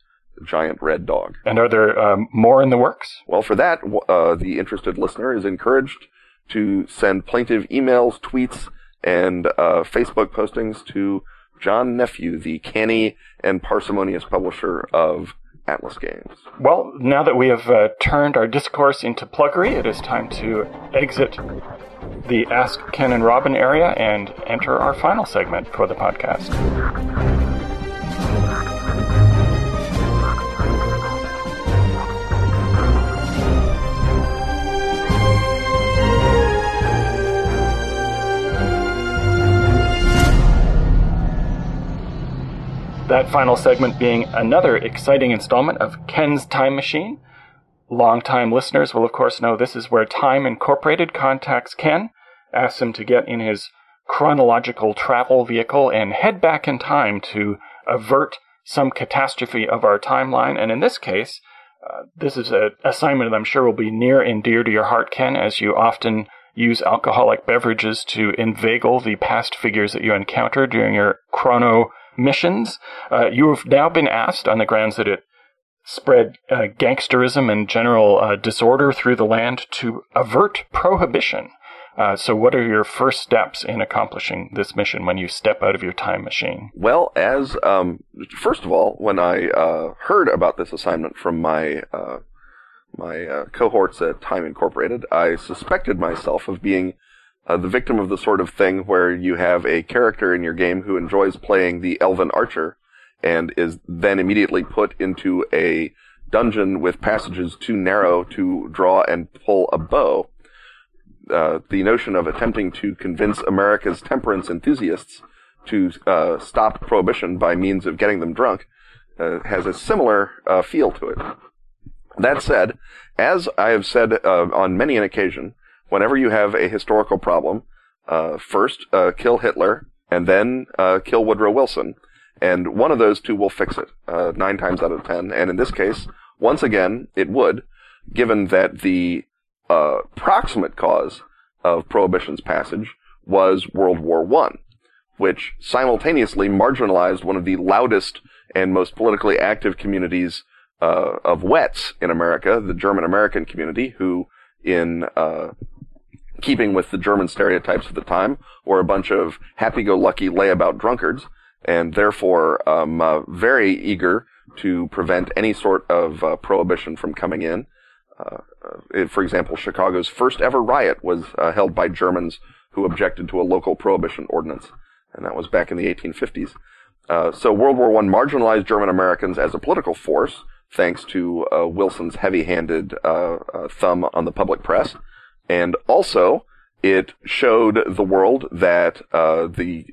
giant red dog. And are there um, more in the works? Well, for that, uh, the interested listener is encouraged to send plaintive emails, tweets, and uh, Facebook postings to John Nephew, the canny and parsimonious publisher of Atlas Games. Well, now that we have uh, turned our discourse into pluggery, it is time to exit the Ask Ken and Robin area and enter our final segment for the podcast. Final segment being another exciting installment of Ken's Time Machine. Longtime listeners will, of course, know this is where Time Incorporated contacts Ken, asks him to get in his chronological travel vehicle and head back in time to avert some catastrophe of our timeline. And in this case, uh, this is an assignment that I'm sure will be near and dear to your heart, Ken, as you often use alcoholic beverages to inveigle the past figures that you encounter during your chrono missions. Uh, you have now been asked, on the grounds that it spread uh, gangsterism and general uh, disorder through the land, to avert prohibition. Uh, so, what are your first steps in accomplishing this mission when you step out of your time machine? Well, as um, first of all, when I uh, heard about this assignment from my uh, my cohorts at Time Incorporated, I suspected myself of being uh, the victim of the sort of thing where you have a character in your game who enjoys playing the elven archer and is then immediately put into a dungeon with passages too narrow to draw and pull a bow uh, the notion of attempting to convince America's temperance enthusiasts to uh, stop prohibition by means of getting them drunk uh, has a similar uh, feel to it. That said, as I have said uh, on many an occasion, whenever you have a historical problem, first kill Hitler and then kill Woodrow Wilson, and one of those two will fix it nine times out of ten. And in this case, once again, it would, given that the uh, proximate cause of Prohibition's passage was World War I, which simultaneously marginalized one of the loudest and most politically active communities uh, of wets in America, the German American community, who, in uh, keeping with the German stereotypes of the time, were a bunch of happy-go-lucky layabout drunkards, and therefore um, uh, very eager to prevent any sort of uh, prohibition from coming in. Uh, uh, for example, Chicago's first ever riot was uh, held by Germans who objected to a local prohibition ordinance, and that was back in the 1850s. Uh, so World War I marginalized German Americans as a political force, thanks to Wilson's heavy-handed thumb on the public press, and also it showed the world that the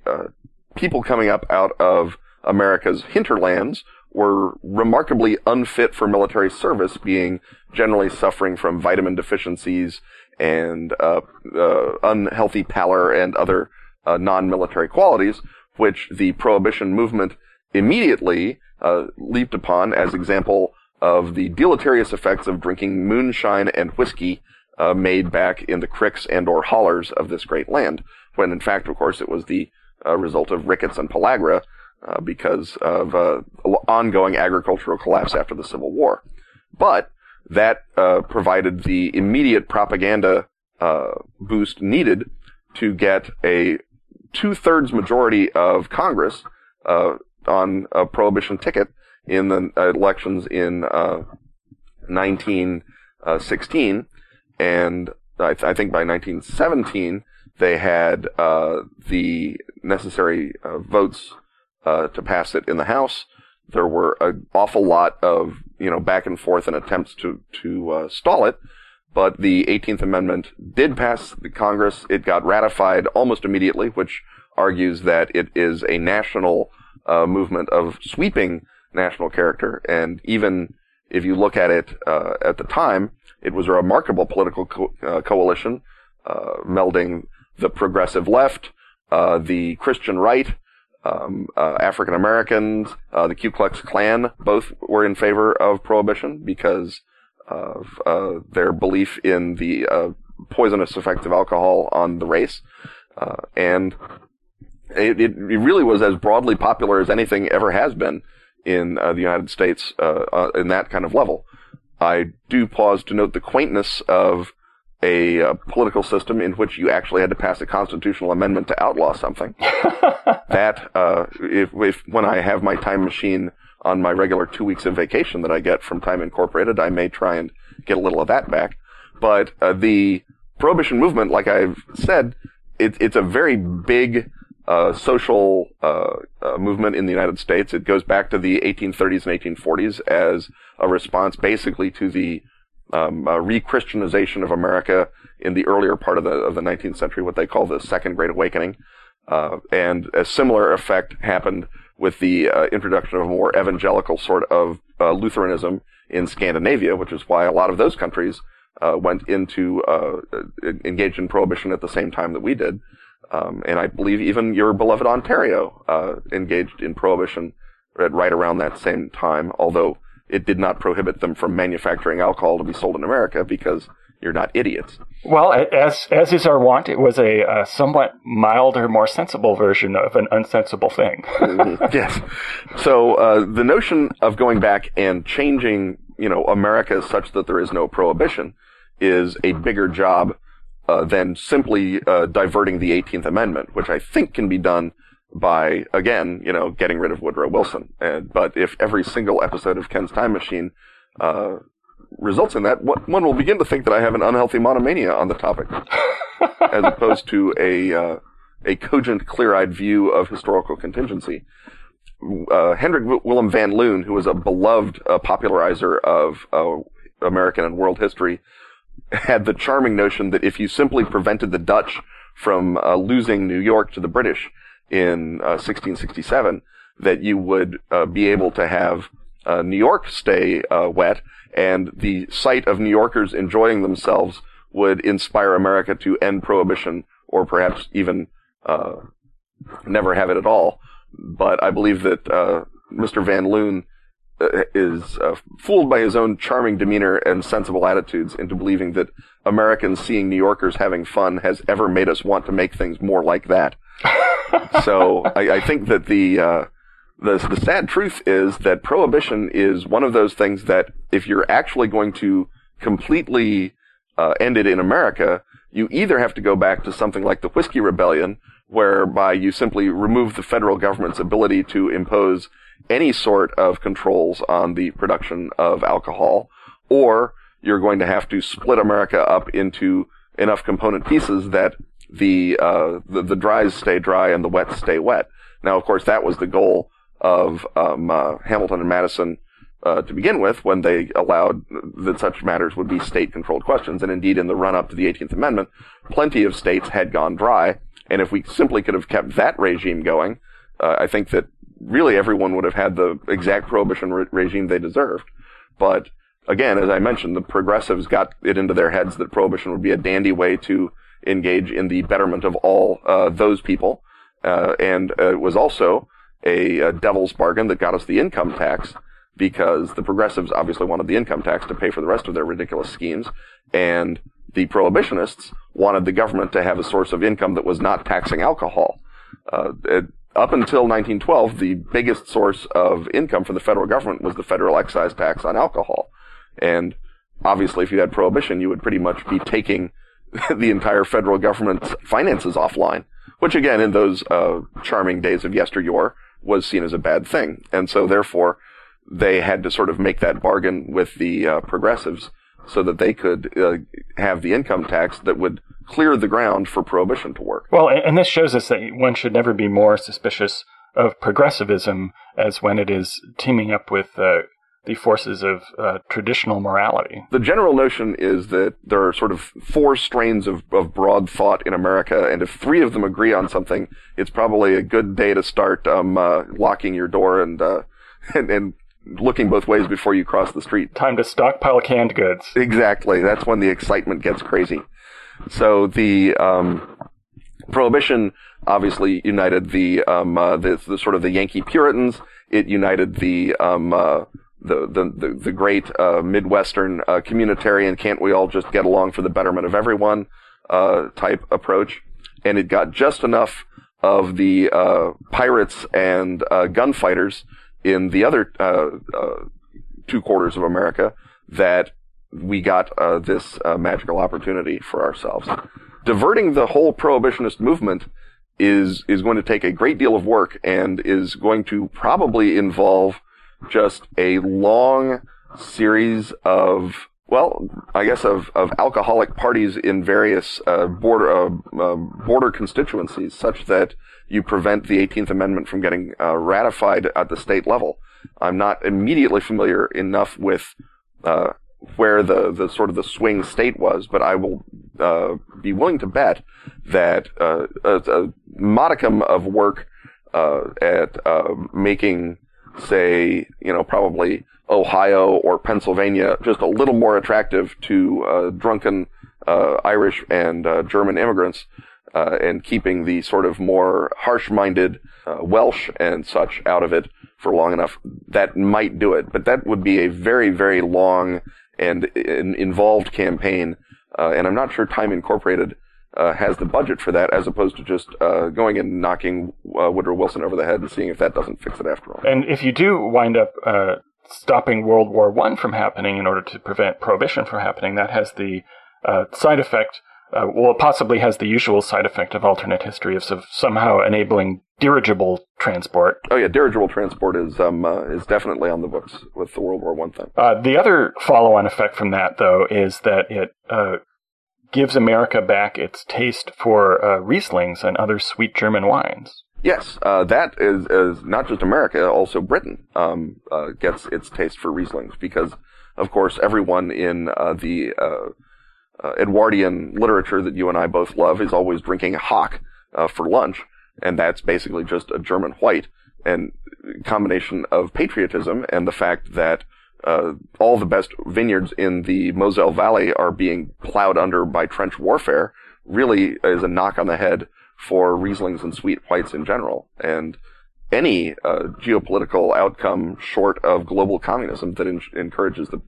people coming up out of America's hinterlands were remarkably unfit for military service, being generally suffering from vitamin deficiencies and uh, uh, unhealthy pallor and other uh, non-military qualities, which the prohibition movement immediately uh, leaped upon as example of the deleterious effects of drinking moonshine and whiskey uh, made back in the cricks and or hollers of this great land, when in fact, of course, it was the uh, result of rickets and pellagra uh, because of uh, ongoing agricultural collapse after the Civil War. But that uh, provided the immediate propaganda uh, boost needed to get a two-thirds majority of Congress on a prohibition ticket in the elections in 1916 and I, th- I think by 1917 they had uh, the necessary uh, votes uh, to pass it in the House. There were an awful lot of you know back and forth and attempts to to uh, stall it, but the 18th Amendment did pass the Congress. It got ratified almost immediately, which argues that it is a national uh, movement of sweeping national character. And even if you look at it uh, at the time, it was a remarkable political co- uh, coalition, uh, melding the progressive left, uh, the Christian right, um, uh, African Americans, uh, the Ku Klux Klan, both were in favor of prohibition because of their belief in the poisonous effects of alcohol on the race, and it, it, really was as broadly popular as anything ever has been in the United States in that kind of level. I do pause to note the quaintness of a uh, political system in which you actually had to pass a constitutional amendment to outlaw something. that, uh, if, if, when I have my time machine on my regular two weeks of vacation that I get from Time Incorporated, I may try and get a little of that back. But uh, the prohibition movement, like I've said, it, it's a very big uh, social uh, uh, movement in the United States. It goes back to the 1830s and 1840s as a response basically to the um, uh, re-Christianization of America in the earlier part of the of the 19th century, what they call the Second Great Awakening, uh, and a similar effect happened with the uh, introduction of a more evangelical sort of Lutheranism in Scandinavia, which is why a lot of those countries went into engaged in prohibition at the same time that we did, um, and I believe even your beloved Ontario engaged in prohibition right around that same time, although it did not prohibit them from manufacturing alcohol to be sold in America because you're not idiots. Well, as as is our wont, it was a, a somewhat milder, more sensible version of an unsensible thing. mm-hmm. Yes. So uh, the notion of going back and changing, you know, America such that there is no prohibition is a bigger job uh, than simply uh, diverting the 18th Amendment, which I think can be done by again, you know, getting rid of Woodrow Wilson. And but if every single episode of Ken's Time Machine uh, results in that, one will begin to think that I have an unhealthy monomania on the topic, as opposed to a uh, a cogent, clear-eyed view of historical contingency. Uh, Hendrik Willem van Loon, who was a beloved uh, popularizer of uh, American and world history, had the charming notion that if you simply prevented the Dutch from uh, losing New York to the British, in uh, 1667 that you would uh, be able to have uh, New York stay uh, wet, and the sight of New Yorkers enjoying themselves would inspire America to end prohibition, or perhaps even uh, never have it at all. But I believe that Mr. Van Loon is fooled by his own charming demeanor and sensible attitudes into believing that Americans seeing New Yorkers having fun has ever made us want to make things more like that. So I, I, think that the, uh, the the sad truth is that prohibition is one of those things that if you're actually going to completely uh, end it in America, you either have to go back to something like the Whiskey Rebellion, whereby you simply remove the federal government's ability to impose any sort of controls on the production of alcohol, or you're going to have to split America up into enough component pieces that the, uh, the, the dries stay dry and the wets stay wet. Now, of course, that was the goal of um, uh, Hamilton and Madison uh, to begin with when they allowed that such matters would be state-controlled questions. And indeed, in the run-up to the 18th Amendment, plenty of states had gone dry. And if we simply could have kept that regime going, uh, I think that really everyone would have had the exact prohibition re- regime they deserved. But again, as I mentioned, the progressives got it into their heads that prohibition would be a dandy way to engage in the betterment of all uh, those people, uh, and uh, was also a, a devil's bargain that got us the income tax because the progressives obviously wanted the income tax to pay for the rest of their ridiculous schemes, and the prohibitionists wanted the government to have a source of income that was not taxing alcohol. Uh, it, up until 1912, the biggest source of income for the federal government was the federal excise tax on alcohol. And obviously, if you had prohibition, you would pretty much be taking the entire federal government's finances offline, which again, in those uh, charming days of yesteryear, was seen as a bad thing. And so, therefore, they had to sort of make that bargain with the uh, progressives so that they could uh, have the income tax that would clear the ground for prohibition to work. Well, and this shows us that one should never be more suspicious of progressivism as when it is teaming up with uh, the forces of uh, traditional morality. The general notion is that there are sort of four strains of, of broad thought in America, and if three of them agree on something, it's probably a good day to start um, uh, locking your door and, uh, and, and looking both ways before you cross the street. Time to stockpile canned goods. Exactly. That's when the excitement gets crazy. So the um, prohibition obviously united the, um, uh, the, the sort of the Yankee Puritans. It united the um, uh, the, the, the great uh, Midwestern uh, communitarian can't we all just get along for the betterment of everyone uh, type approach, and it got just enough of the uh, pirates and gunfighters in the other two quarters of America that we got uh, this uh, magical opportunity for ourselves. Diverting the whole prohibitionist movement is is going to take a great deal of work and is going to probably involve just a long series of well, I guess of, of alcoholic parties in various uh, border uh, uh, border constituencies, such that you prevent the 18th Amendment from getting uh, ratified at the state level. I'm not immediately familiar enough with uh, where the, the sort of the swing state was, but I will uh, be willing to bet that uh, a, a, modicum of work uh, at uh, making, say, you know, probably Ohio or Pennsylvania just a little more attractive to uh, drunken uh, Irish and German immigrants. and keeping the sort of more harsh-minded Welsh and such out of it for long enough, that might do it. But that would be a very, very long and an involved campaign. Uh, and I'm not sure Time Incorporated uh, has the budget for that, as opposed to just uh, going and knocking uh, Woodrow Wilson over the head and seeing if that doesn't fix it after all. And if you do wind up uh, stopping World War One from happening in order to prevent prohibition from happening, that has the uh, side effect uh, well, it possibly has the usual side effect of alternate history of somehow enabling dirigible transport. Oh yeah, dirigible transport is um, uh, is definitely on the books with the World War One thing. Uh, the other follow-on effect from that, though, is that it uh, gives America back its taste for uh, Rieslings and other sweet German wines. Yes, uh, that is, is not just America, also Britain um, gets its taste for Rieslings because, of course, everyone in the uh, Edwardian literature that you and I both love is always drinking hock uh, for lunch, and that's basically just a German white. And combination of patriotism and the fact that uh, all the best vineyards in the Moselle Valley are being plowed under by trench warfare really is a knock on the head for Rieslings and sweet whites in general. And any uh, geopolitical outcome short of global communism that in- encourages the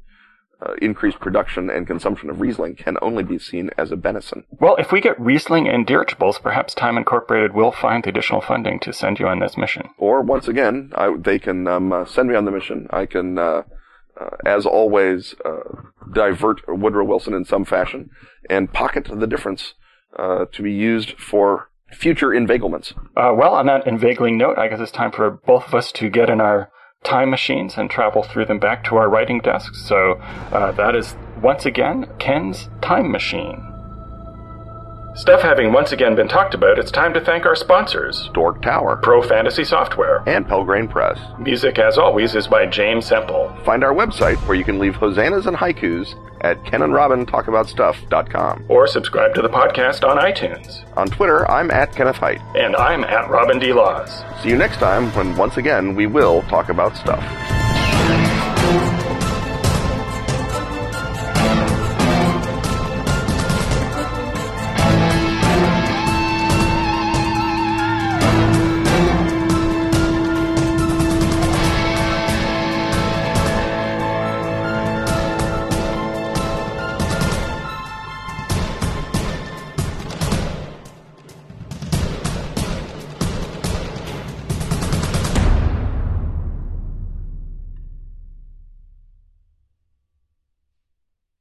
uh, increased production and consumption of Riesling can only be seen as a benison. Well, if we get Riesling and dirigibles, perhaps Time Incorporated will find the additional funding to send you on this mission. Or once again, I, they can um, uh, send me on the mission. I can, uh, uh as always, uh, divert Woodrow Wilson in some fashion and pocket the difference uh, to be used for future inveiglements. well, on that inveigling note, I guess it's time for both of us to get in our time machines and travel through them back to our writing desks. So uh, that is once again Ken's time machine. Stuff having once again been talked about, it's time to thank our sponsors Dork Tower, Pro Fantasy Software, and Pelgrane Press. Music, as always, is by James Semple. Find our website where you can leave hosannas and haikus at Ken and Robin Talk About kenandrobintalkaboutstuff.com. Or subscribe to the podcast on iTunes. On Twitter, I'm at Kenneth Hite. And I'm at Robin D. Laws. See you next time when once again we will talk about stuff.